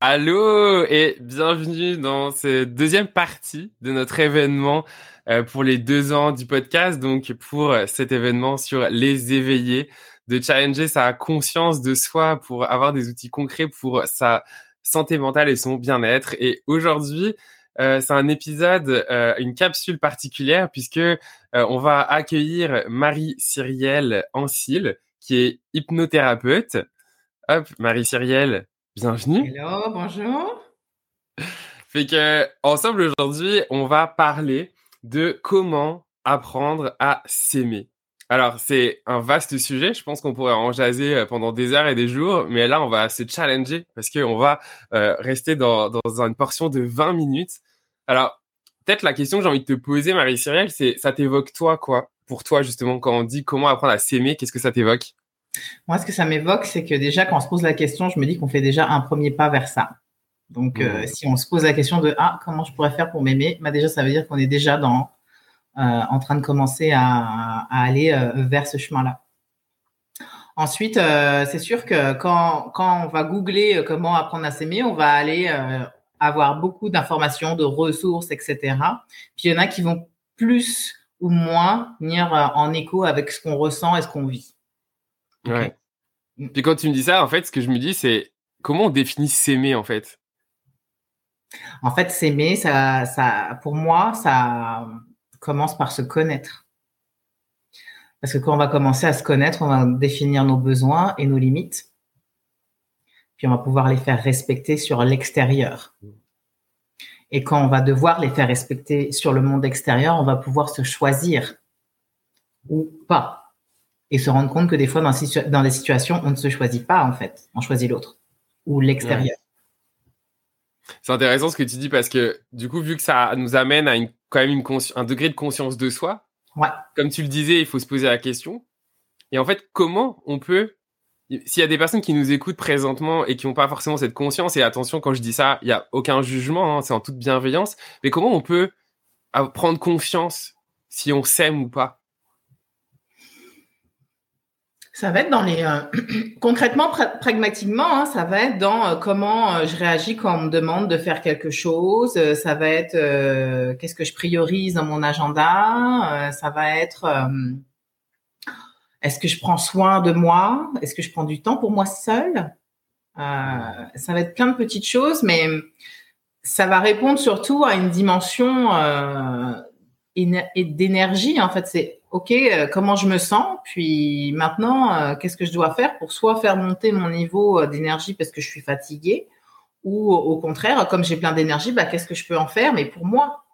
Allô et bienvenue dans cette deuxième partie de notre événement euh, pour les deux ans du podcast. Donc pour cet événement sur les éveillés, de challenger sa conscience de soi pour avoir des outils concrets pour sa santé mentale et son bien-être. Et aujourd'hui, euh, c'est un épisode, euh, une capsule particulière puisque on va accueillir Marie Cyrielle Ancil, qui est hypnothérapeute. Hop, Marie Cyrielle, bienvenue. Hello, bonjour. Fait que ensemble aujourd'hui, on va parler de comment apprendre à s'aimer. Alors, c'est un vaste sujet. Je pense qu'on pourrait en jaser euh, pendant des heures et des jours, mais là, on va se challenger parce qu'on va euh, rester dans, dans une portion de 20 minutes. Alors, peut-être la question que j'ai envie de te poser, Marie-Cyrielle, c'est ça t'évoque toi, quoi? Pour toi, justement, quand on dit comment apprendre à s'aimer, qu'est-ce que ça t'évoque? Moi, ce que ça m'évoque, c'est que déjà, quand on se pose la question, je me dis qu'on fait déjà un premier pas vers ça. Donc, euh, mmh. si on se pose la question de ah, comment je pourrais faire pour m'aimer, bah déjà, ça veut dire qu'on est déjà dans, euh, en train de commencer à, aller euh, vers ce chemin-là. Ensuite, c'est sûr que quand, quand on va googler comment apprendre à s'aimer, on va aller avoir beaucoup d'informations, de ressources, etc. Puis il y en a qui vont plus ou moins venir en écho avec ce qu'on ressent et ce qu'on vit. Ouais. Mm. Puis quand tu me dis ça, en fait, ce que je me dis, c'est comment on définit s'aimer, en fait? En fait, s'aimer, ça, ça, pour moi, ça commence par se connaître. Parce que quand on va commencer à se connaître, on va définir nos besoins et nos limites. Puis on va pouvoir les faire respecter sur l'extérieur. Et quand on va devoir les faire respecter sur le monde extérieur, on va pouvoir se choisir ou pas et se rendre compte que des fois, dans, dans des situations, on ne se choisit pas, en fait. On choisit l'autre ou l'extérieur. C'est intéressant ce que tu dis parce que, du coup, vu que ça nous amène à une, quand même une un degré de conscience de soi, ouais. comme tu le disais, il faut se poser la question. Et en fait, comment on peut s'il y a des personnes qui nous écoutent présentement et qui n'ont pas forcément cette conscience, et attention, quand je dis ça, il n'y a aucun jugement, hein, c'est en toute bienveillance, mais comment on peut prendre confiance si on s'aime ou pas? Ça va être dans les euh, concrètement, pragmatiquement, hein, ça va être dans euh, comment euh, je réagis quand on me demande de faire quelque chose. ça va être qu'est-ce que je priorise dans mon agenda. ça va être est-ce que je prends soin de moi Est-ce que je prends du temps pour moi seule Ça va être plein de petites choses, mais ça va répondre surtout à une dimension d'énergie. En fait, c'est OK, euh, comment je me sens, puis maintenant, euh, qu'est-ce que je dois faire pour soit faire monter mon niveau euh, d'énergie parce que je suis fatiguée, ou au contraire, comme j'ai plein d'énergie, bah, qu'est-ce que je peux en faire, mais pour moi,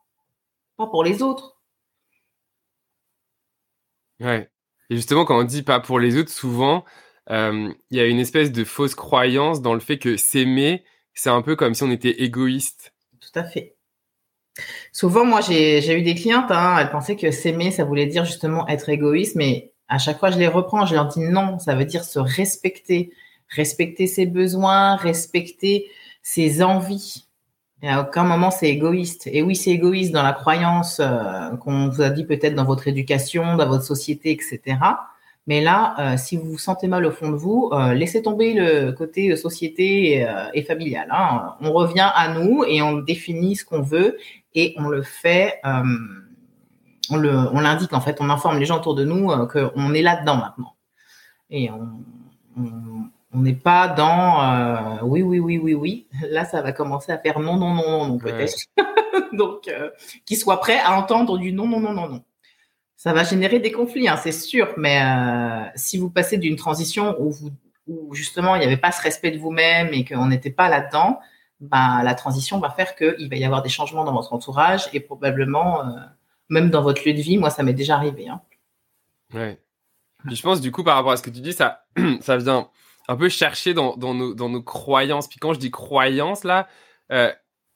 pas pour les autres. Ouais. Et justement, quand on dit pas pour les autres, souvent, il y a une espèce de fausse croyance dans le fait que s'aimer, c'est un peu comme si on était égoïste. Tout à fait. Souvent, moi, j'ai eu des clientes, hein, elles pensaient que s'aimer, ça voulait dire justement être égoïste, mais à chaque fois, je les reprends, je leur dis non, ça veut dire se respecter, respecter ses besoins, respecter ses envies. Et à aucun moment, c'est égoïste. Et oui, c'est égoïste dans la croyance euh, qu'on vous a dit peut-être dans votre éducation, dans votre société, etc. Mais là, euh, si vous vous sentez mal au fond de vous, euh, laissez tomber le côté société et, familial. Hein. On revient à nous et on définit ce qu'on veut et on le fait, euh, on l'indique en fait, on informe les gens autour de nous euh, qu'on est là-dedans maintenant. Et on n'est pas dans euh, oui, oui, oui, oui, oui. Là, ça va commencer à faire non, non, non, non, non peut-être. Donc, qu'ils soient prêts à entendre du non, non, non, non, non. Ça va générer des conflits, hein, c'est sûr. Mais si vous passez d'une transition où, vous, où justement il n'y avait pas ce respect de vous-même et qu'on n'était pas là-dedans, bah, la transition va faire qu'il va y avoir des changements dans votre entourage et probablement euh, même dans votre lieu de vie. Moi, ça m'est déjà arrivé. Hein. Ouais. Je pense, du coup, par rapport à ce que tu dis, ça, ça vient un peu chercher dans, dans, nos, dans nos croyances. Puis quand je dis croyance, là, euh,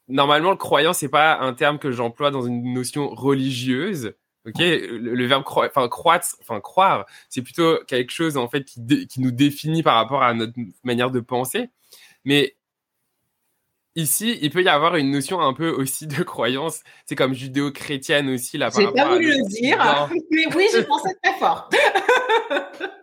normalement, le croyance, c'est pas un terme que j'emploie dans une notion religieuse. Ok, le, verbe enfin croire, c'est plutôt quelque chose en fait qui, qui nous définit par rapport à notre manière de penser. Mais ici, il peut y avoir une notion un peu aussi de croyance. C'est comme judéo-chrétienne aussi. Là, j'ai pas voulu le dire, mais oui, j'ai pensé très fort.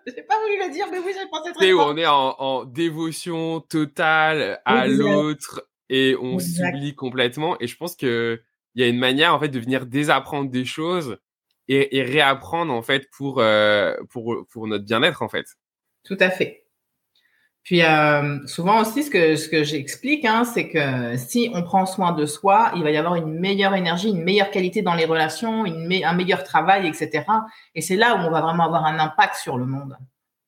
j'ai pas voulu le dire, mais oui, j'ai pensé très fort. Où on est en, dévotion totale à l'autre et on s'oublie complètement. Et je pense que il y a une manière en fait de venir désapprendre des choses et, réapprendre en fait pour euh, pour pour notre bien-être en fait. Tout à fait. Puis euh, souvent aussi, ce que ce que j'explique, hein, c'est que si on prend soin de soi, il va y avoir une meilleure énergie, une meilleure qualité dans les relations, une un meilleur travail, etc. Et c'est là où on va vraiment avoir un impact sur le monde,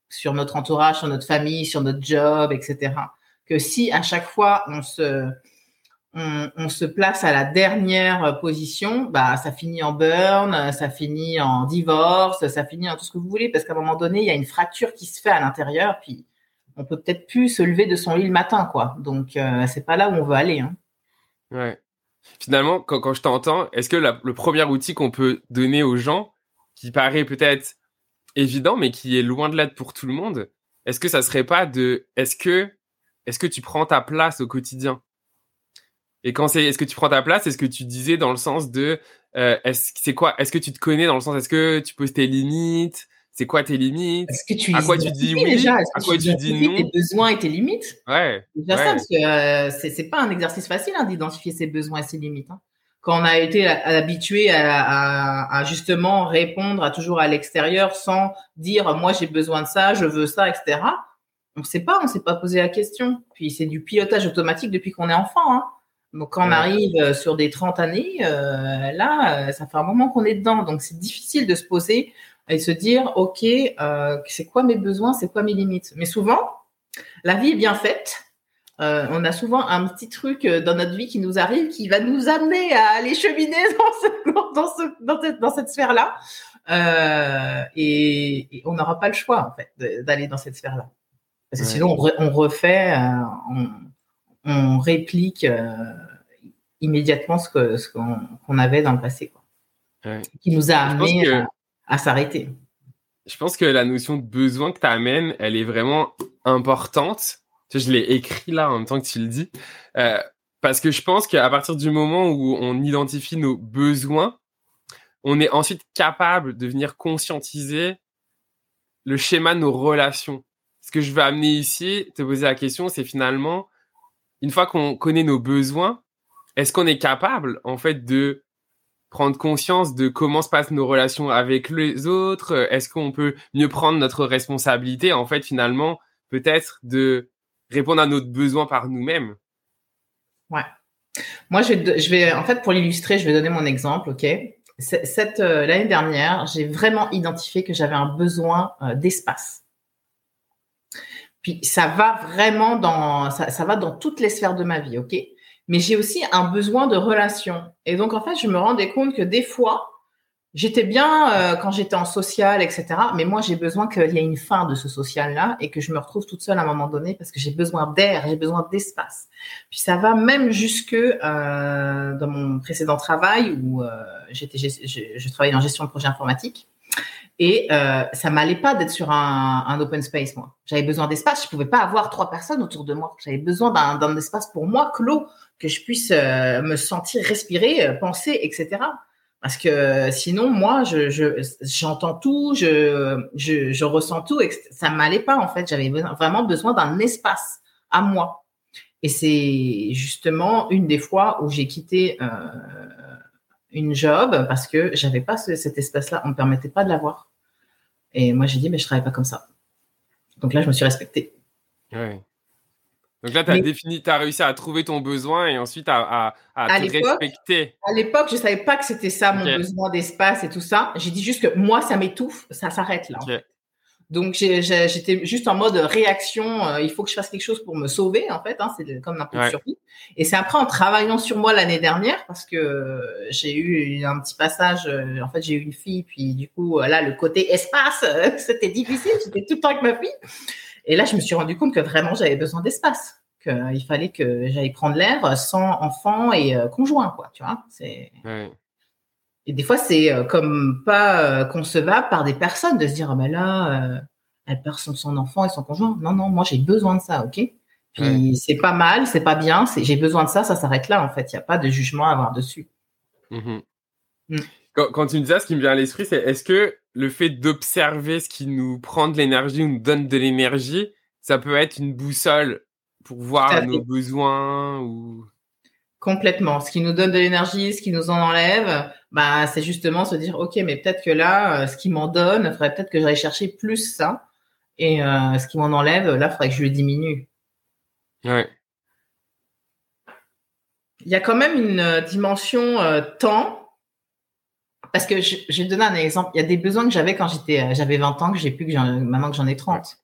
sur notre entourage, sur notre famille, sur notre job, etc. Que si à chaque fois on se on, on, se place à la dernière position, bah ça finit en burn, ça finit en divorce, ça finit en tout ce que vous voulez, parce qu'à un moment donné, il y a une fracture qui se fait à l'intérieur, puis on peut peut-être plus se lever de son lit le matin, quoi. Donc, euh, c'est pas là où on veut aller. Hein. Finalement, quand, quand je t'entends, est-ce que le premier outil qu'on peut donner aux gens, qui paraît peut-être évident, mais qui est loin de l'être pour tout le monde, est-ce que ça serait pas de, est-ce que, tu prends ta place au quotidien? Et quand c'est, est-ce que tu prends ta place, est-ce que tu disais dans le sens de, euh, c'est quoi Est-ce que tu te connais dans le sens, est-ce que tu poses tes limites? C'est quoi tes limites? Que tu À quoi tu dis oui? déjà? À quoi tu, dis non? Tes besoins et tes limites? Ouais. Déjà ça, parce que euh, c'est pas un exercice facile hein, d'identifier ses besoins et ses limites. Hein. Quand on a été habitué à, à, justement répondre à toujours à l'extérieur sans dire moi j'ai besoin de ça, je veux ça, etc. On ne sait pas, on ne s'est pas posé la question. Puis c'est du pilotage automatique depuis qu'on est enfant. Hein. Donc quand on arrive euh, sur des 30 années, euh, là, ça fait un moment qu'on est dedans. Donc c'est difficile de se poser et se dire, OK, euh, c'est quoi mes besoins, c'est quoi mes limites. Mais souvent, la vie est bien faite. Euh, on a souvent un petit truc euh, dans notre vie qui nous arrive, qui va nous amener à aller cheminer dans, ce, dans, cette, dans cette sphère-là. Euh, et, on n'aura pas le choix, en fait, d'aller dans cette sphère-là. Parce que sinon, on, refait, on, on, réplique immédiatement ce qu'on ce avait dans le passé. Quoi. Ouais. Qui nous a amené à à s'arrêter. Je pense que la notion de besoin que tu amènes, elle est vraiment importante. Je l'ai écrit là en même temps que tu le dis. Euh, parce que je pense qu'à partir du moment où on identifie nos besoins, on est ensuite capable de venir conscientiser le schéma de nos relations. Ce que je veux amener ici, te poser la question, c'est finalement, une fois qu'on connaît nos besoins, est-ce qu'on est capable, en fait, de prendre conscience de comment se passent nos relations avec les autres Est-ce qu'on peut mieux prendre notre responsabilité En fait, finalement, peut-être de répondre à notre besoin par nous-mêmes. Ouais. Moi, je vais, je vais, en fait, pour l'illustrer, je vais donner mon exemple, ok? Cette euh, l'année dernière, j'ai vraiment identifié que j'avais un besoin euh, d'espace. Puis ça va vraiment dans, ça, ça va dans toutes les sphères de ma vie, ok? Mais j'ai aussi un besoin de relation. Et donc, en fait, je me rendais compte que des fois, j'étais bien euh, quand j'étais en social, etc. Mais moi, j'ai besoin qu'il y ait une fin de ce social-là et que je me retrouve toute seule à un moment donné parce que j'ai besoin d'air, j'ai besoin d'espace. Puis ça va même jusque euh, dans mon précédent travail où euh, j'étais, je, travaillais en gestion de projet informatique. Et euh, ça m'allait pas d'être sur un, un, open space, moi. J'avais besoin d'espace. Je pouvais pas avoir trois personnes autour de moi. J'avais besoin d'un espace pour moi clos que je puisse euh, me sentir respirer, euh, penser, etc. Parce que sinon, moi, je, j'entends tout, je, ressens tout, et ça m'allait pas en fait. J'avais vraiment besoin d'un espace à moi. Et c'est justement une des fois où j'ai quitté euh, une job parce que j'avais pas cet espace-là, on me permettait pas de l'avoir. Et moi, j'ai dit, mais je travaille pas comme ça. Donc là, je me suis respectée. Donc là, tu as défini, as réussi à trouver ton besoin et ensuite à, à, te respecter. À l'époque, je ne savais pas que c'était ça, mon besoin d'espace et tout ça. J'ai dit juste que moi, ça m'étouffe, ça s'arrête là. Donc j'étais juste en mode réaction, euh, il faut que je fasse quelque chose pour me sauver en fait, hein, c'est comme n'importe ouais. survie. Et c'est après en travaillant sur moi l'année dernière parce que j'ai eu un petit passage, euh, en fait j'ai eu une fille, puis du coup là le côté espace, c'était difficile, j'étais tout le temps avec ma fille. Et là, je me suis rendu compte que vraiment, j'avais besoin d'espace, qu'il fallait que j'aille prendre l'air sans enfant et euh, conjoint, quoi. Tu vois, c'est. Et des fois, c'est euh, comme pas euh, concevable par des personnes de se dire, oh, ben là, elle perd son, enfant et son conjoint. Non, non, moi, j'ai besoin de ça, ok? Puis c'est pas mal, c'est pas bien, j'ai besoin de ça, ça s'arrête là en fait. Il n'y a pas de jugement à avoir dessus. Mmh mmh. Quand, tu me dis ça, ce qui me vient à l'esprit, c'est est-ce que le fait d'observer ce qui nous prend de l'énergie ou nous donne de l'énergie, ça peut être une boussole pour voir nos besoins ou complètement. Ce qui nous donne de l'énergie, ce qui nous en enlève, bah c'est justement se dire ok, mais peut-être que là, euh, ce qui m'en donne, il faudrait peut-être que j'aille chercher plus ça, et euh, ce qui m'en enlève, là, il faudrait que je le diminue. Ouais. Il y a quand même une euh, dimension temps parce que je, je, vais donner un exemple. Il y a des besoins que j'avais quand j'étais, euh, j'avais 20 ans que j'ai plus que maintenant que j'en ai 30.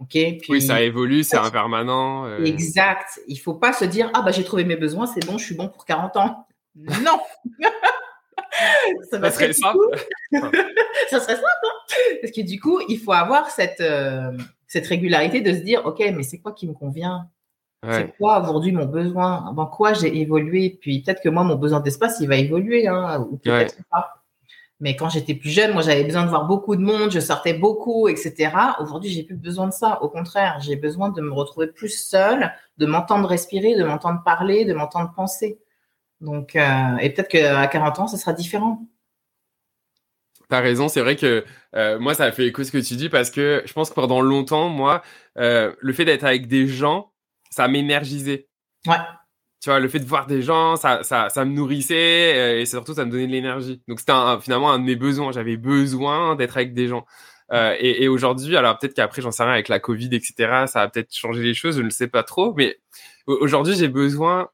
Ok. oui, ça évolue, c'est impermanent. Euh... Exact. Il faut pas se dire ah bah j'ai trouvé mes besoins, c'est bon, je suis bon pour 40 ans. Non. ça, serait simple. ça serait simple. Hein Parce que du coup, il faut avoir cette euh, cette régularité de se dire ok, mais c'est quoi qui me convient? C'est quoi aujourd'hui mon besoin? Dans quoi j'ai évolué? Puis peut-être que moi, mon besoin d'espace, il va évoluer, hein, ou peut-être pas. Mais quand j'étais plus jeune, moi, j'avais besoin de voir beaucoup de monde, je sortais beaucoup, etc. Aujourd'hui, j'ai plus besoin de ça. Au contraire, j'ai besoin de me retrouver plus seule, de m'entendre respirer, de m'entendre parler, de m'entendre penser. Donc, euh, et peut-être qu'à 40 ans, ce sera différent. T'as raison, c'est vrai que euh, moi, ça a fait écho ce que tu dis parce que je pense que pendant longtemps, moi, euh, le fait d'être avec des gens, ça m'énergisait. Ouais. Tu vois, le fait de voir des gens, ça, ça, ça me nourrissait euh, et surtout, ça me donnait de l'énergie. Donc, c'était finalement un de mes besoins. J'avais besoin d'être avec des gens. Euh, et, et aujourd'hui, alors peut-être qu'après, j'en sais rien, avec la Covid, etc., ça a peut-être changé les choses, je ne sais pas trop. Mais aujourd'hui, j'ai besoin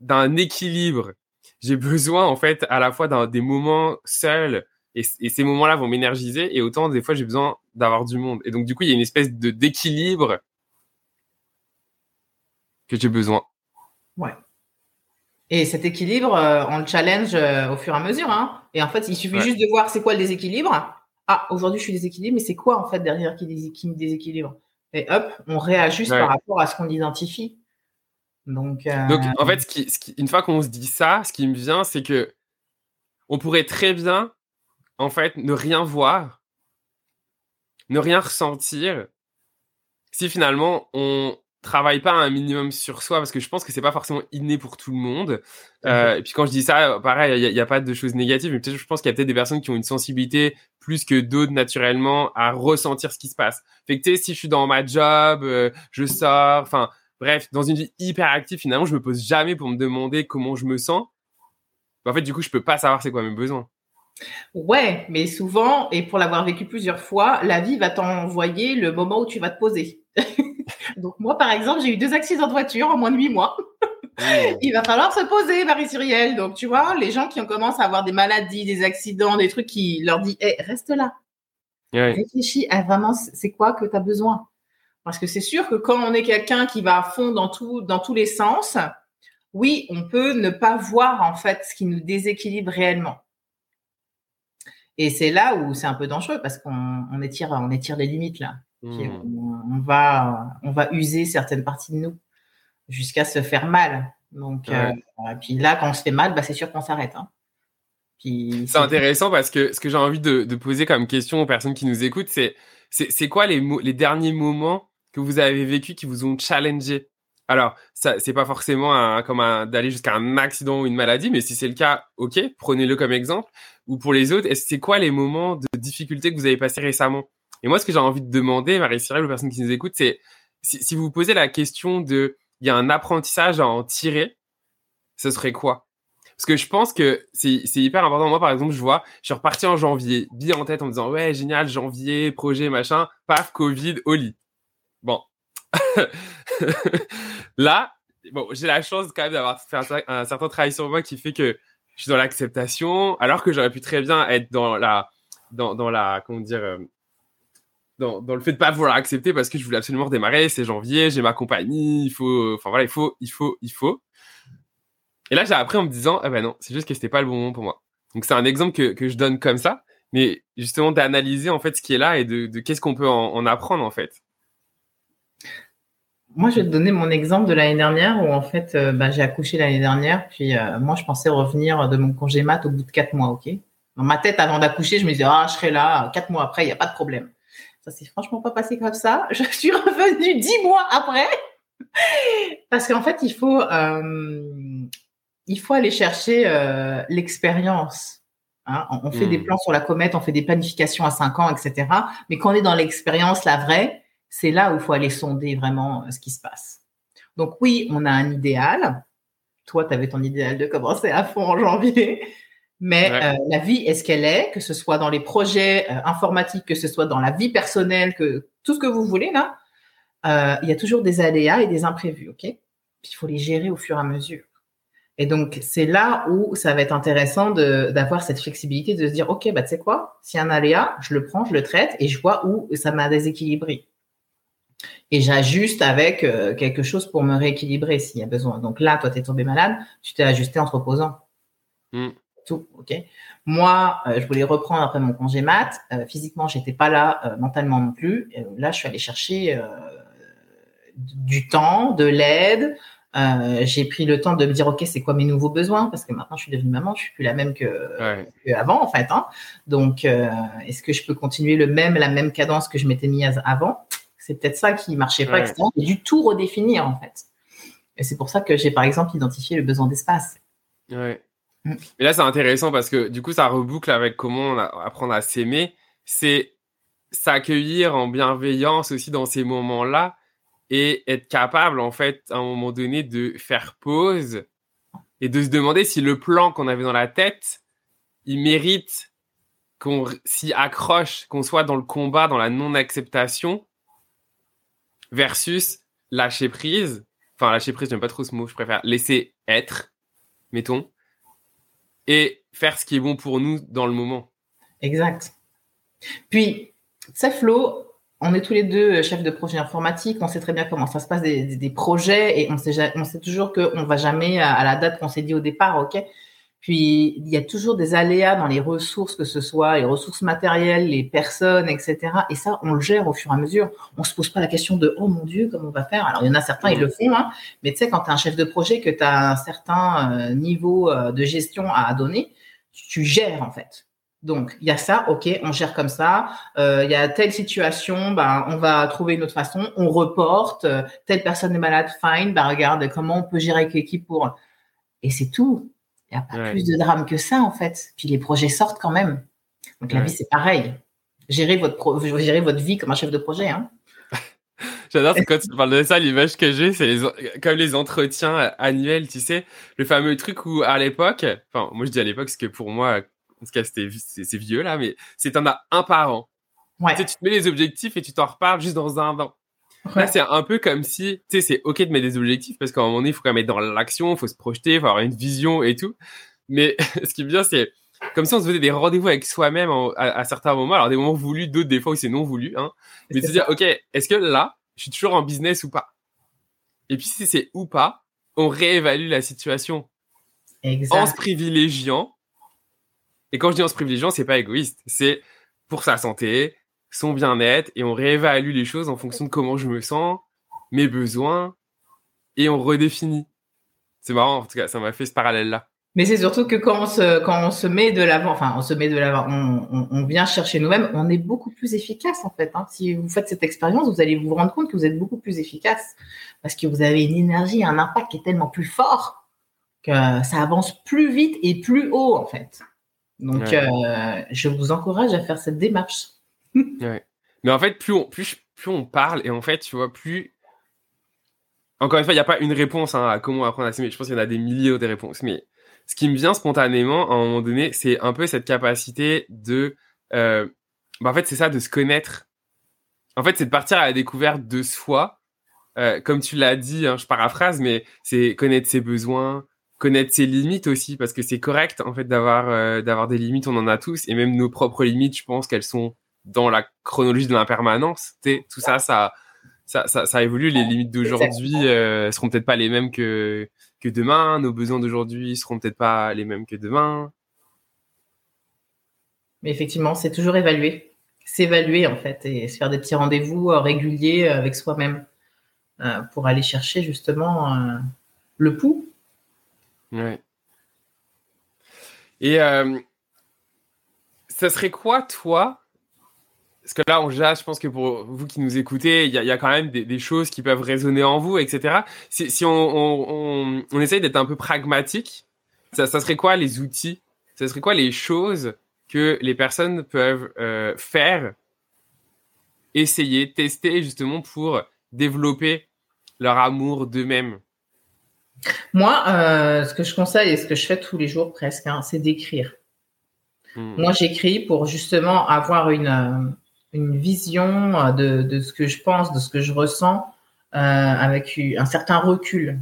d'un équilibre. J'ai besoin, en fait, à la fois d'un des moments seuls et, et ces moments-là vont m'énergiser et autant, des fois, j'ai besoin d'avoir du monde. Et donc, du coup, il y a une espèce de d'équilibre que j'ai besoin. Ouais. Et cet équilibre, euh, on le challenge euh, au fur et à mesure. Hein. Et en fait, il suffit juste de voir c'est quoi le déséquilibre. Ah, aujourd'hui, je suis déséquilibré, mais c'est quoi en fait derrière qui, me déséquilibre? Et hop, on réajuste par rapport à ce qu'on identifie. Donc, euh, Donc, en fait, ce qui, une fois qu'on se dit ça, ce qui me vient, c'est que on pourrait très bien, en fait, ne rien voir, ne rien ressentir, si finalement on, travaille pas un minimum sur soi parce que je pense que c'est pas forcément inné pour tout le monde. Euh, et puis quand je dis ça, pareil, il n'y a, pas de choses négatives, mais peut-être je pense qu'il y a peut-être des personnes qui ont une sensibilité plus que d'autres naturellement à ressentir ce qui se passe. Fait que tu sais, si je suis dans ma job, euh, je sors, enfin bref, dans une vie hyper active, finalement, je me pose jamais pour me demander comment je me sens. en fait, du coup, je peux pas savoir c'est quoi mes besoins. Ouais, mais souvent, et pour l'avoir vécu plusieurs fois, la vie va t'envoyer le moment où tu vas te poser. Donc moi, par exemple, j'ai eu deux accidents de voiture en moins de huit mois. Mmh. Il va falloir se poser, Marie-Cyrielle. Donc, tu vois, les gens qui ont commencé à avoir des maladies, des accidents, des trucs qui leur disent hey, reste là. Réfléchis à vraiment c'est quoi que tu as besoin. Parce que c'est sûr que quand on est quelqu'un qui va à fond dans, tout, dans tous les sens, oui, on peut ne pas voir en fait ce qui nous déséquilibre réellement. Et c'est là où c'est un peu dangereux parce qu'on étire, on étire les limites là. Hmm. on, va, on va user certaines parties de nous jusqu'à se faire mal. Donc, euh, puis là, quand on se fait mal, bah, c'est sûr qu'on s'arrête. Hein. C'est intéressant parce que ce que j'ai envie de, poser comme question aux personnes qui nous écoutent, c'est c'est quoi les, les derniers moments que vous avez vécu qui vous ont challengé? Alors, ça, c'est pas forcément comme d'aller jusqu'à un accident ou une maladie, mais si c'est le cas, ok, prenez-le comme exemple. Ou pour les autres, c'est quoi les moments de difficulté que vous avez passé récemment? Et moi, ce que j'ai envie de demander, Marie-Cyril, aux personnes qui nous écoutent, c'est si, vous vous posez la question de il y a un apprentissage à en tirer, ce serait quoi? Parce que je pense que c'est hyper important. Moi, par exemple, je vois, je suis reparti en janvier, bien en tête en me disant ouais, génial, janvier, projet, machin, paf, Covid, au lit. Bon. Là, bon, j'ai la chance quand même d'avoir fait un, certain travail sur moi qui fait que je suis dans l'acceptation, alors que j'aurais pu très bien être dans la, dans la, comment dire, euh, dans, le fait de pas vouloir accepter parce que je voulais absolument redémarrer, c'est janvier, j'ai ma compagnie, il faut, enfin voilà, il faut, il faut, il faut. Et là, j'ai appris en me disant, ah ben non, c'est juste que c'était pas le bon moment pour moi. Donc c'est un exemple que, que je donne comme ça, mais justement d'analyser en fait ce qui est là et de, qu'est-ce qu'on peut en, en, apprendre en fait. Moi, je vais te donner mon exemple de l'année dernière où en fait, euh, bah, j'ai accouché l'année dernière, puis euh, moi, je pensais revenir de mon congé mat au bout de quatre mois, ok? Dans ma tête, avant d'accoucher, je me disais, ah, je serai là quatre mois après, il n'y a pas de problème. Ça s'est franchement pas passé comme ça. Je suis revenue dix mois après. Parce qu'en fait, il faut, il faut aller chercher l'expérience. Hein. On, fait des hmm. plans sur la comète, on fait des planifications à 5 ans, etc. Mais quand on est dans l'expérience, la vraie, c'est là où il faut aller sonder vraiment ce qui se passe. Donc oui, on a un idéal. Toi, tu avais ton idéal de commencer à fond en janvier. Mais euh, la vie est ce qu'elle est, que ce soit dans les projets euh, informatiques, que ce soit dans la vie personnelle, que tout ce que vous voulez là, euh, il y a toujours des aléas et des imprévus, ok? Il faut les gérer au fur et à mesure. Et donc c'est là où ça va être intéressant d'avoir cette flexibilité, de se dire ok bah tu sais quoi, s'il y a un aléa, je le prends, je le traite et je vois où ça m'a déséquilibré. Et j'ajuste avec quelque chose pour me rééquilibrer s'il y a besoin. Donc là, toi, tu es tombé malade, tu t'es ajusté entre opposants. Mm tout. Ok. Moi, euh, je voulais reprendre après mon congé mat. Euh, physiquement, j'étais pas là, euh, mentalement non plus. là, je suis allée chercher du temps, de l'aide. j'ai pris le temps de me dire ok, c'est quoi mes nouveaux besoins? Parce que maintenant je suis devenue maman, je suis plus la même que, avant en fait. Hein. Donc, est-ce que je peux continuer le même, la même cadence que je m'étais mise avant? C'est peut-être ça qui marchait pas, etc. J'ai dû tout redéfinir en fait. Et c'est pour ça que j'ai par exemple identifié le besoin d'espace. Ouais. Mais là, c'est intéressant parce que du coup, ça reboucle avec comment apprendre à s'aimer. C'est s'accueillir en bienveillance aussi dans ces moments-là et être capable, en fait, à un moment donné, de faire pause et de se demander si le plan qu'on avait dans la tête, il mérite qu'on s'y accroche, qu'on soit dans le combat, dans la non-acceptation, versus lâcher prise. Enfin, lâcher prise, j'aime pas trop ce mot, je préfère laisser être, mettons et faire ce qui est bon pour nous dans le moment. Exact. Puis, Flo, on est tous les deux chefs de projet informatique, on sait très bien comment ça se passe des, projets et on sait, on sait toujours qu'on ne va jamais à, la date qu'on s'est dit au départ, ok? Puis, il y a toujours des aléas dans les ressources, que ce soit les ressources matérielles, les personnes, etc. Et ça, on le gère au fur et à mesure. On se pose pas la question de, oh mon Dieu, comment on va faire? Alors, il y en a certains, ils le font, hein. mais tu sais, quand tu es un chef de projet, que tu as un certain euh, niveau euh, de gestion à donner, tu gères en fait. Donc, il y a ça, ok, on gère comme ça. Euh, il y a telle situation, ben, on va trouver une autre façon. On reporte. telle personne est malade, fine. Ben, regarde comment on peut gérer avec l'équipe pour. Et c'est tout. Il n'y a pas plus de drame que ça, en fait. Puis les projets sortent quand même. Donc la vie, c'est pareil. Gérez votre, votre vie comme un chef de projet. Hein. J'adore quand tu parles de ça, l'image que j'ai, c'est comme les entretiens annuels, tu sais, le fameux truc où à l'époque, enfin moi je dis à l'époque parce que pour moi, en tout cas c'était c'est vieux là, mais c'est t'en as un par an. Tu, sais, tu te mets les objectifs et tu t'en reparles juste dans un an. Là, c'est un peu comme si, tu sais, c'est ok de mettre des objectifs parce qu'à un moment donné, il faut quand même être dans l'action, il faut se projeter, il faut avoir une vision et tout. Mais ce qui est bien, c'est comme si on se faisait des rendez-vous avec soi-même à, certains moments. Alors, des moments voulus, d'autres, des fois où c'est non voulu. Hein. Mais se dire, ok, est-ce que là, je suis toujours en business ou pas? Et puis, si c'est ou pas, on réévalue la situation en se privilégiant. Et quand je dis en se privilégiant, c'est pas égoïste. C'est pour sa santé, son bien-être et on réévalue les choses en fonction de comment je me sens, mes besoins et on redéfinit. C'est marrant, en tout cas, ça m'a fait ce parallèle-là. Mais c'est surtout que quand on se, quand on se met de l'avant, enfin, on se met de l'avant, on, on, vient chercher nous-mêmes, on est beaucoup plus efficace, en fait. Hein. Si vous faites cette expérience, vous allez vous rendre compte que vous êtes beaucoup plus efficace parce que vous avez une énergie, un impact qui est tellement plus fort que ça avance plus vite et plus haut, en fait. Donc, euh, je vous encourage à faire cette démarche. Mais en fait, plus on, plus, plus on parle, et en fait, tu vois, plus. Encore une fois, il n'y a pas une réponse hein, à comment apprendre à s'aimer. Je pense qu'il y en a des milliers de réponses. Mais ce qui me vient spontanément, à un moment donné, c'est un peu cette capacité de. Euh, bah, en fait, c'est ça, de se connaître. En fait, c'est de partir à la découverte de soi. Euh, comme tu l'as dit, hein, je paraphrase, mais c'est connaître ses besoins, connaître ses limites aussi, parce que c'est correct en fait d'avoir euh, d'avoir des limites, on en a tous, et même nos propres limites, je pense qu'elles sont dans la chronologie de l'impermanence. Tout ça, ça, ça, ça, évolue. Les limites d'aujourd'hui euh, seront peut-être pas les mêmes que, que demain. Nos besoins d'aujourd'hui seront peut-être pas les mêmes que demain. Mais effectivement, c'est toujours évaluer. S'évaluer, en fait, et se faire des petits rendez-vous euh, réguliers avec soi-même euh, pour aller chercher justement le pouls. Ouais. Et ça serait quoi, toi, parce que là, on jase, je pense que pour vous qui nous écoutez, il y a, quand même des, choses qui peuvent résonner en vous, etc. Si, on, on, essaye d'être un peu pragmatique, ça, serait quoi les outils? Ça serait quoi les choses que les personnes peuvent euh, faire, essayer, tester justement pour développer leur amour d'eux-mêmes? Moi, euh, ce que je conseille et ce que je fais tous les jours presque, hein, c'est d'écrire. Hmm. Moi, j'écris pour justement avoir une, euh, une vision de, de, ce que je pense, de ce que je ressens euh, avec un certain recul.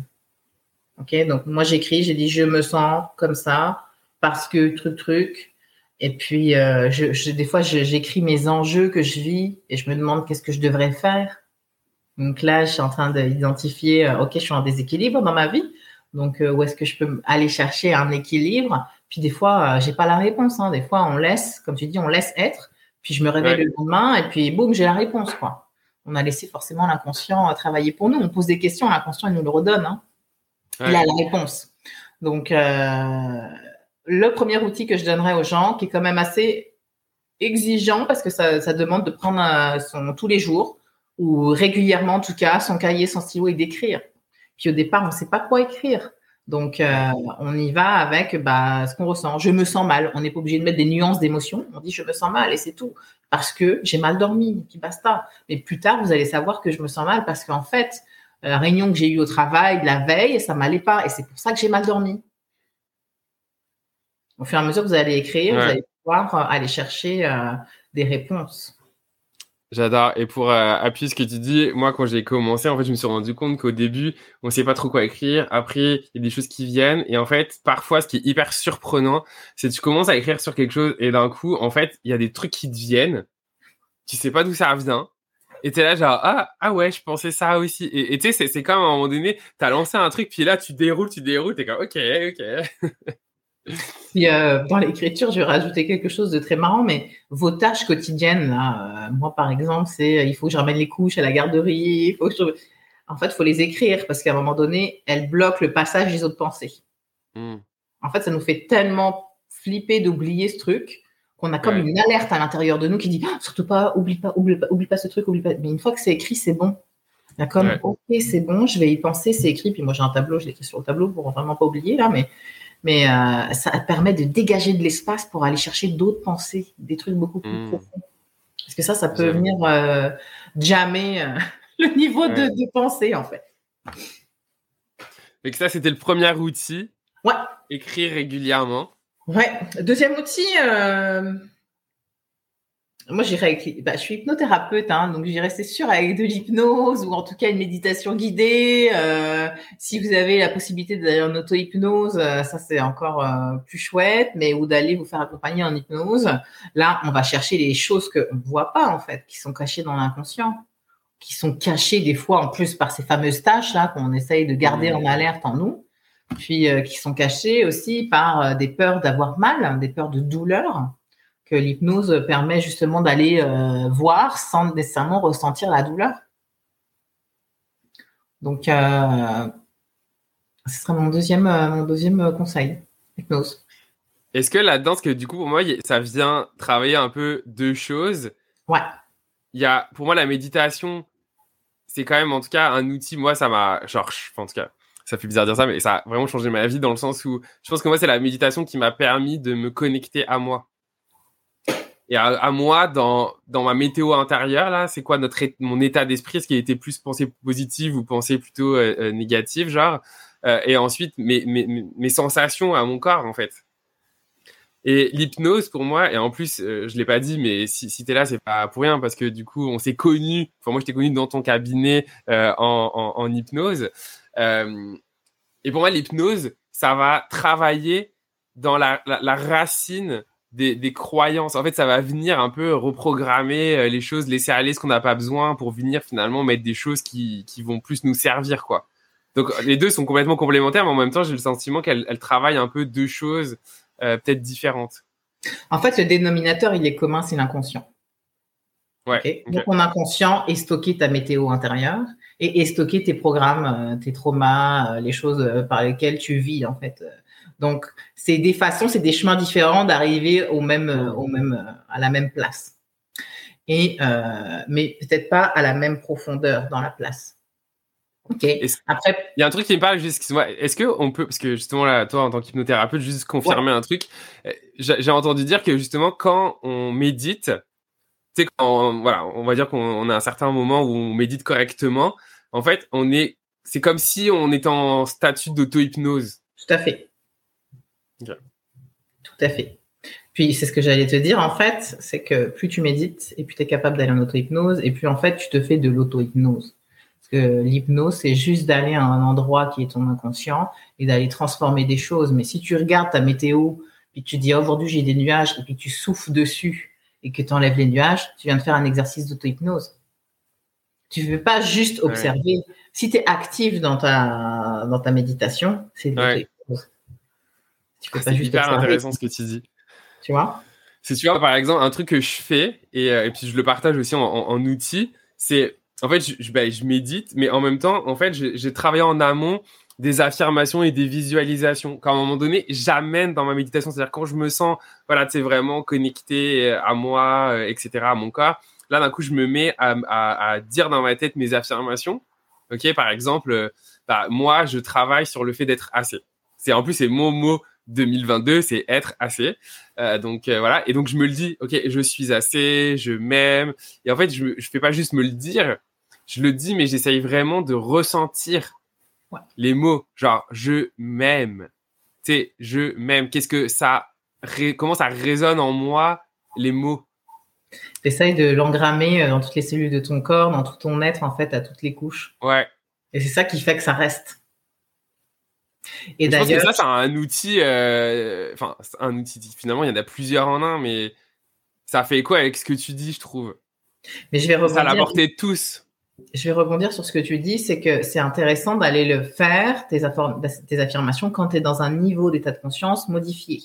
Ok, donc moi j'écris, j'ai dit je me sens comme ça parce que truc truc. Et puis euh, je, des fois j'écris mes enjeux que je vis et je me demande qu'est-ce que je devrais faire. Donc là je suis en train d'identifier, ok je suis en déséquilibre dans ma vie, donc où est-ce que je peux aller chercher un équilibre? Puis des fois, euh, j'ai pas la réponse. Hein. Des fois, on laisse, comme tu dis, on laisse être. Puis je me réveille le lendemain et puis boum, j'ai la réponse. Quoi. On a laissé forcément l'inconscient euh, travailler pour nous. On pose des questions, l'inconscient, il nous le redonne. Hein. Il a la réponse. Donc, euh, le premier outil que je donnerais aux gens, qui est quand même assez exigeant parce que ça, ça demande de prendre son, tous les jours ou régulièrement en tout cas son cahier, son stylo et d'écrire. Puis au départ, on ne sait pas quoi écrire. Donc, euh, on y va avec bah, ce qu'on ressent. Je me sens mal. On n'est pas obligé de mettre des nuances d'émotion. On dit je me sens mal et c'est tout. Parce que j'ai mal dormi, puis basta. Mais plus tard, vous allez savoir que je me sens mal parce qu'en fait, la réunion que j'ai eue au travail la veille, ça m'allait pas. Et c'est pour ça que j'ai mal dormi. Au fur et à mesure que vous allez écrire, vous allez pouvoir euh, aller chercher euh, des réponses. J'adore. Et pour euh, appuyer ce que tu dis, moi, quand j'ai commencé, en fait, je me suis rendu compte qu'au début, on ne sait pas trop quoi écrire. Après, il y a des choses qui viennent. Et en fait, parfois, ce qui est hyper surprenant, c'est que tu commences à écrire sur quelque chose et d'un coup, en fait, il y a des trucs qui te viennent. Tu sais pas d'où ça vient. Et es là, genre, ah, ah ouais, je pensais ça aussi. Et tu sais, c'est comme à un moment donné, tu as lancé un truc, puis là, tu déroules, tu déroules, t'es comme, ok, ok. Puis, euh, dans l'écriture, je vais rajouter quelque chose de très marrant, mais vos tâches quotidiennes, là, euh, moi par exemple, c'est euh, il faut que je ramène les couches à la garderie, il faut que En fait, il faut les écrire parce qu'à un moment donné, elles bloquent le passage des autres pensées. Hmm. En fait, ça nous fait tellement flipper d'oublier ce truc qu'on a comme une alerte à l'intérieur de nous qui dit ah, surtout pas, oublie pas, oublie pas, oublie pas ce truc, oublie pas. Mais une fois que c'est écrit, c'est bon. Il y a comme ok, c'est bon, je vais y penser, c'est écrit. Puis moi, j'ai un tableau, je l'écris sur le tableau pour vraiment pas oublier là, mais mais euh, ça permet de dégager de l'espace pour aller chercher d'autres pensées, des trucs beaucoup plus hmm. profonds. Parce que ça, ça peut venir euh, jammer euh, le niveau de, de, pensée, en fait. Que ça, c'était le premier outil. Ouais. Écrire régulièrement. Ouais. Deuxième outil, moi, j'irais bah, je suis hypnothérapeute, hein, donc j'irais c'est sûr avec de l'hypnose ou en tout cas une méditation guidée. Euh, si vous avez la possibilité d'aller en auto-hypnose, euh, ça c'est encore euh, plus chouette, mais ou d'aller vous faire accompagner en hypnose. Là, on va chercher les choses que on voit pas en fait, qui sont cachées dans l'inconscient, qui sont cachées des fois en plus par ces fameuses tâches là qu'on essaye de garder en alerte en nous, puis qui sont cachées aussi par des peurs d'avoir mal, des peurs de douleur que l'hypnose permet justement d'aller euh, voir sans nécessairement ressentir la douleur. Donc, euh, ce serait mon deuxième, euh, mon deuxième conseil, hypnose. Est-ce que là-dedans, parce que du coup, pour moi, ça vient travailler un peu deux choses. Ouais. Il y a, pour moi, la méditation, c'est quand même, en tout cas, un outil. Moi, ça m'a, genre, en tout cas, ça fait bizarre de dire ça, mais ça a vraiment changé ma vie dans le sens où je pense que moi, c'est la méditation qui m'a permis de me connecter à moi. Et à, moi, dans, dans ma météo intérieure, là, c'est quoi notre mon état d'esprit? Est-ce qu'il était plus pensée positive ou pensée plutôt euh, euh, négative, genre? Euh, Et ensuite, mes, mes, mes sensations à mon corps, en fait. Et l'hypnose, pour moi, et en plus, je l'ai pas dit, mais si, si tu es là, c'est pas pour rien, parce que du coup, on s'est connus. Enfin, moi, je t'ai connu dans ton cabinet en, en, hypnose. et pour moi, l'hypnose, ça va travailler dans la, la racine des, croyances. En fait, ça va venir un peu reprogrammer euh, les choses, laisser aller ce qu'on n'a pas besoin pour venir finalement mettre des choses qui, vont plus nous servir, quoi. Donc les deux sont complètement complémentaires, mais en même temps, j'ai le sentiment qu'elles travaillent un peu deux choses euh, peut-être différentes. En fait, le dénominateur, il est commun, c'est l'inconscient. Ouais. Donc, ton inconscient est stocké ta météo intérieure et est stocké tes programmes, euh, tes traumas, les choses par lesquelles tu vis, en fait donc, c'est des façons, c'est des chemins différents d'arriver au même, euh, au même, euh, à la même place. et mais peut-être pas à la même profondeur dans la place. Ok. Après, il y a un truc qui me parle, excuse-moi. Est-ce que on peut, parce que justement là, toi en tant qu'hypnothérapeute, juste confirmer un truc. J'ai entendu dire que justement quand on médite, tu sais, quand voilà, on va dire qu'on a un certain moment où on médite correctement, en fait, on est, c'est comme si on était en statut d'auto-hypnose. Tout à fait. Tout à fait. Puis c'est ce que j'allais te dire en fait, c'est que plus tu médites et plus tu es capable d'aller en auto-hypnose et plus en fait tu te fais de l'auto-hypnose. Parce que l'hypnose, c'est juste d'aller à un endroit qui est ton inconscient et d'aller transformer des choses. Mais si tu regardes ta météo, puis tu dis aujourd'hui j'ai des nuages et puis tu souffles dessus et que tu enlèves les nuages, tu viens de faire un exercice d'auto-hypnose. Tu ne veux pas juste observer. Si tu es actif dans ta, dans ta méditation, c'est de C'est hyper intéressant ce que tu dis. Tu vois? C'est tu vois, par exemple, un truc que je fais, et, euh, et puis je le partage aussi en, en, outil, c'est, en fait, je, ben, je, médite, mais en même temps, en fait, j'ai travaillé en amont des affirmations et des visualisations qu'à un moment donné j'amène dans ma méditation. C'est-à-dire quand je me sens voilà tu vraiment connecté euh, à moi euh, etc à mon corps là d'un coup je me mets à, à, à, dire dans ma tête mes affirmations. Ok par exemple bah, moi je travaille sur le fait d'être assez. C'est en plus c'est mon mot 2022, c'est être assez. Euh, donc euh, voilà, et donc je me le dis, ok, je suis assez, je m'aime. Et en fait, je je fais pas juste me le dire, je le dis, mais j'essaye vraiment de ressentir les mots, genre je m'aime. Tu sais, je m'aime. Qu'est-ce que ça, comment ça résonne en moi les mots? T'essayes de l'engrammer euh, dans toutes les cellules de ton corps, dans tout ton être, en fait, à toutes les couches. Ouais. Et c'est ça qui fait que ça reste. Et d'ailleurs, ça, c'est un outil. Euh, enfin, un outil. Finalement, il y en a plusieurs en un, mais ça fait quoi avec ce que tu dis, je trouve. Mais je vais rebondir. Ça l'a de tous. Je vais rebondir sur ce que tu dis, c'est que c'est intéressant d'aller le faire, tes, tes affirmations, quand tu es dans un niveau d'état de conscience modifié.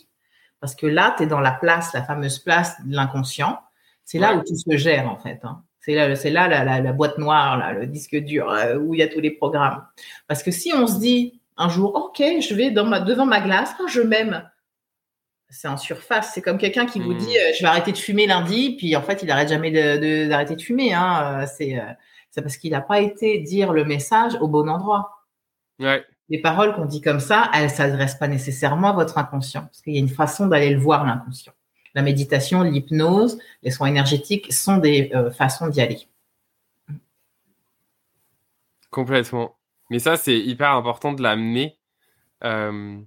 Parce que là, tu es dans la place, la fameuse place de l'inconscient. C'est là où tout se gère, en fait. Hein. C'est là, c'est là la, la, boîte noire, là, le disque dur, euh, où il y a tous les programmes. Parce que si on se dit, un jour, ok, je vais dans ma, devant ma glace, oh, je m'aime. C'est en surface. C'est comme quelqu'un qui vous hmm. dit, euh, je vais arrêter de fumer lundi, puis en fait, il n'arrête jamais d'arrêter de, fumer. Hein. Euh, c'est, parce qu'il n'a pas été dire le message au bon endroit. Les paroles qu'on dit comme ça, elles ne s'adressent pas nécessairement à votre inconscient, parce qu'il y a une façon d'aller le voir, l'inconscient. La méditation, l'hypnose, les soins énergétiques sont des euh, façons d'y aller. Complètement. Mais ça, c'est hyper important de l'amener. Euh,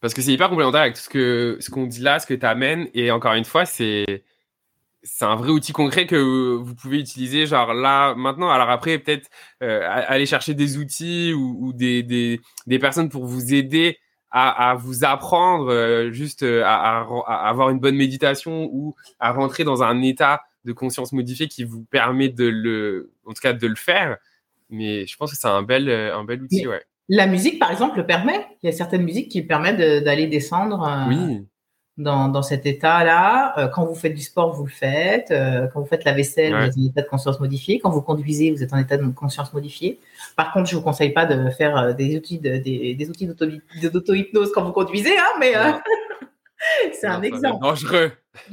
parce que c'est hyper complémentaire avec tout ce ce qu'on dit là, ce que tu amènes. Et encore une fois, c'est un vrai outil concret que vous pouvez utiliser, genre là, maintenant. Alors après, peut-être euh, aller chercher des outils ou, des, des, des, personnes pour vous aider à, à vous apprendre euh, juste à, avoir une bonne méditation ou à rentrer dans un état de conscience modifié qui vous permet de le, en tout cas, de le faire. Mais je pense que c'est un bel, euh, un bel outil, ouais. La musique, par exemple, le permet. Il y a certaines musiques qui permettent d'aller descendre euh, dans, dans, cet état-là. Euh, quand vous faites du sport, vous le faites. quand vous faites la vaisselle, vous êtes en état de conscience modifié. Quand vous conduisez, vous êtes en état de conscience modifié. Par contre, je vous conseille pas de faire des outils de, des, des outils d'auto-hypnose quand vous conduisez, hein, mais c'est un exemple. Dangereux.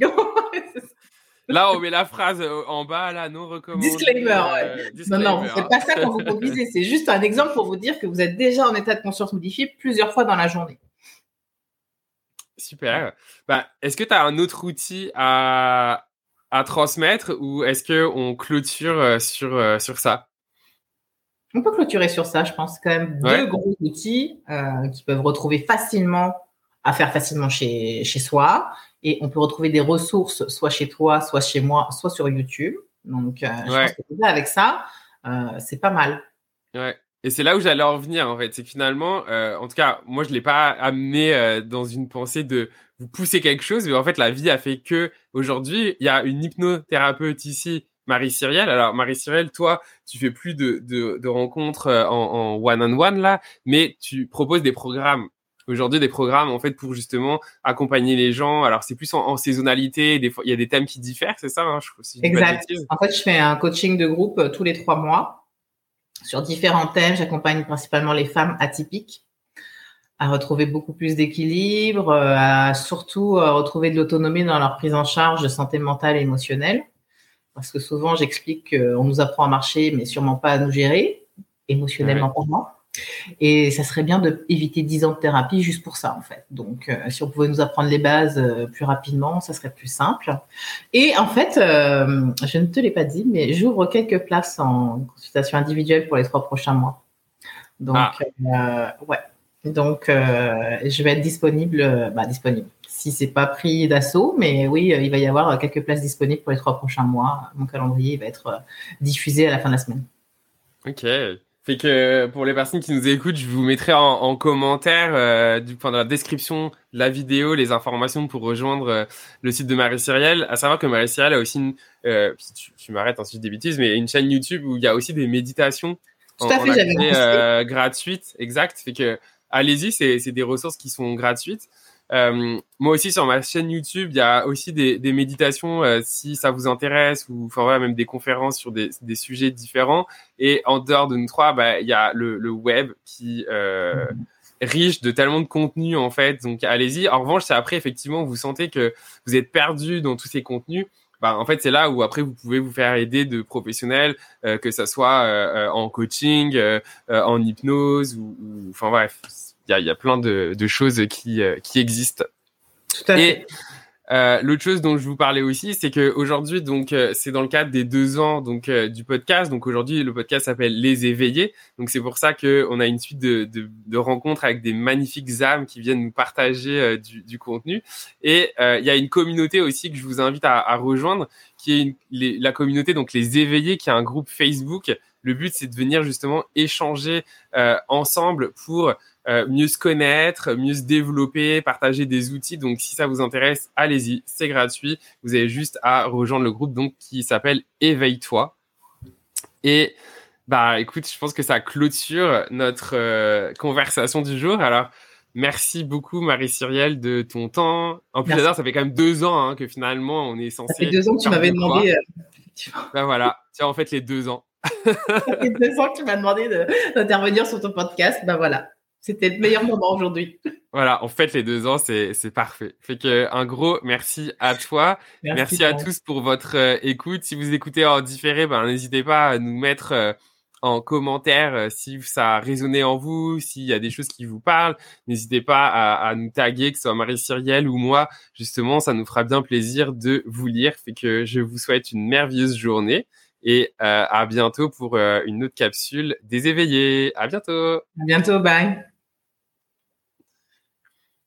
Là, on met la phrase euh, en bas, là, non recommandé. Disclaimer. Euh, non, non, vous ne faites pas ça quand vous conduisez. C'est juste un exemple pour vous dire que vous êtes déjà en état de conscience modifié plusieurs fois dans la journée. Super. Bah, est-ce que tu as un autre outil à, à transmettre ou est-ce qu'on clôture euh, sur, sur ça? On peut clôturer sur ça, je pense. quand même deux gros outils qui peuvent retrouver facilement, à faire facilement chez, chez soi et on peut retrouver des ressources soit chez toi, soit chez moi, soit sur YouTube. Donc, euh, je pense que avec ça, euh, c'est pas mal. Ouais. Et c'est là où j'allais en revenir, en fait. C'est que finalement, euh, en tout cas, moi, je l'ai pas amené dans une pensée de vous pousser quelque chose, mais en fait, la vie a fait que aujourd'hui, il y a une hypnothérapeute ici, Marie Cyrielle. Alors, Marie Cyrielle, toi, tu fais plus de, de, de rencontres en one-on-one, -on -one, là, mais tu proposes des programmes aujourd'hui des programmes en fait pour justement accompagner les gens. Alors c'est plus en, saisonnalité, des fois il y a des thèmes qui diffèrent, c'est ça hein, je, Exact. En fait, je fais un coaching de groupe euh, tous les trois mois sur différents thèmes. J'accompagne principalement les femmes atypiques à retrouver beaucoup plus d'équilibre, euh, à surtout euh, retrouver de l'autonomie dans leur prise en charge de santé mentale et émotionnelle. parce que souvent j'explique qu'on nous apprend à marcher, mais sûrement pas à nous gérer, émotionnellement pour moi. Et ça serait bien d'éviter 10 ans de thérapie juste pour ça, en fait. Donc, euh, si on pouvait nous apprendre les bases euh, plus rapidement, ça serait plus simple. Et en fait, euh, je ne te l'ai pas dit, mais j'ouvre quelques places en consultation individuelle pour les trois prochains mois. Donc, ah. ouais. Donc, je vais être disponible, bah, disponible. Si c'est pas pris d'assaut, mais oui, il va y avoir quelques places disponibles pour les trois prochains mois. Mon calendrier va être diffusé à la fin de la semaine. Ok, fait que pour les personnes qui nous écoutent, je vous mettrai en, commentaire euh, du, dans la description de la vidéo les informations pour rejoindre euh, le site de Marie Cyrielle. À savoir que Marie Cyrielle a aussi une, euh, tu, m'arrêtes ensuite des bêtises, mais une chaîne YouTube où il y a aussi des méditations Tout à fait, euh, gratuites, exact. Fait que allez-y, c'est des ressources qui sont gratuites. Euh, moi aussi sur ma chaîne YouTube, il y a aussi des, méditations euh, si ça vous intéresse ou enfin voilà même des conférences sur des, sujets différents. Et en dehors de nous trois, bah, il y a le, web qui euh, riche de tellement de contenu en fait. Donc allez-y. En revanche, c'est après effectivement vous sentez que vous êtes perdu dans tous ces contenus. Bah, en fait, c'est là où après vous pouvez vous faire aider de professionnels, euh, que ça soit en coaching, en hypnose ou, enfin bref, il y a, plein de, choses qui, euh, qui existent. Tout à fait. Euh, l'autre chose dont je vous parlais aussi, c'est que aujourd'hui, donc, euh, c'est dans le cadre des deux ans donc du podcast. Donc aujourd'hui, le podcast s'appelle Les Éveillés. Donc c'est pour ça que on a une suite de, de, rencontres avec des magnifiques âmes qui viennent nous partager du, du, contenu. Et il y a une communauté aussi que je vous invite à, à rejoindre, qui est la communauté donc Les Éveillés, qui est un groupe Facebook. Le but, c'est de venir justement échanger ensemble pour euh, mieux se connaître, mieux se développer, partager des outils. Donc, si ça vous intéresse, allez-y, c'est gratuit. Vous avez juste à rejoindre le groupe donc qui s'appelle Éveille-toi. Et bah, écoute, je pense que ça clôture notre euh, conversation du jour. Alors, merci beaucoup Marie Cyrielle de ton temps. En plus, ça fait quand même deux ans hein, que finalement on est censé. Ça fait deux ans que tu m'avais demandé. Euh, ben voilà, tiens, en fait les deux ans. ça fait deux ans que tu m'as demandé d'intervenir sur ton podcast. Ben voilà. C'était le meilleur moment aujourd'hui. Voilà, en fait, les deux ans, c'est, c'est parfait. Fait que un gros merci à toi. Merci, à tous pour votre euh, écoute. Si vous écoutez en différé, ben, n'hésitez pas à nous mettre euh, en commentaire euh, si ça a résonné en vous, s'il y a des choses qui vous parlent. N'hésitez pas à, à, nous taguer, que ce soit Marie Cyrielle ou moi. Justement, ça nous fera bien plaisir de vous lire. Fait que je vous souhaite une merveilleuse journée et à bientôt pour une autre capsule des éveillés. À bientôt. À bientôt. Bye.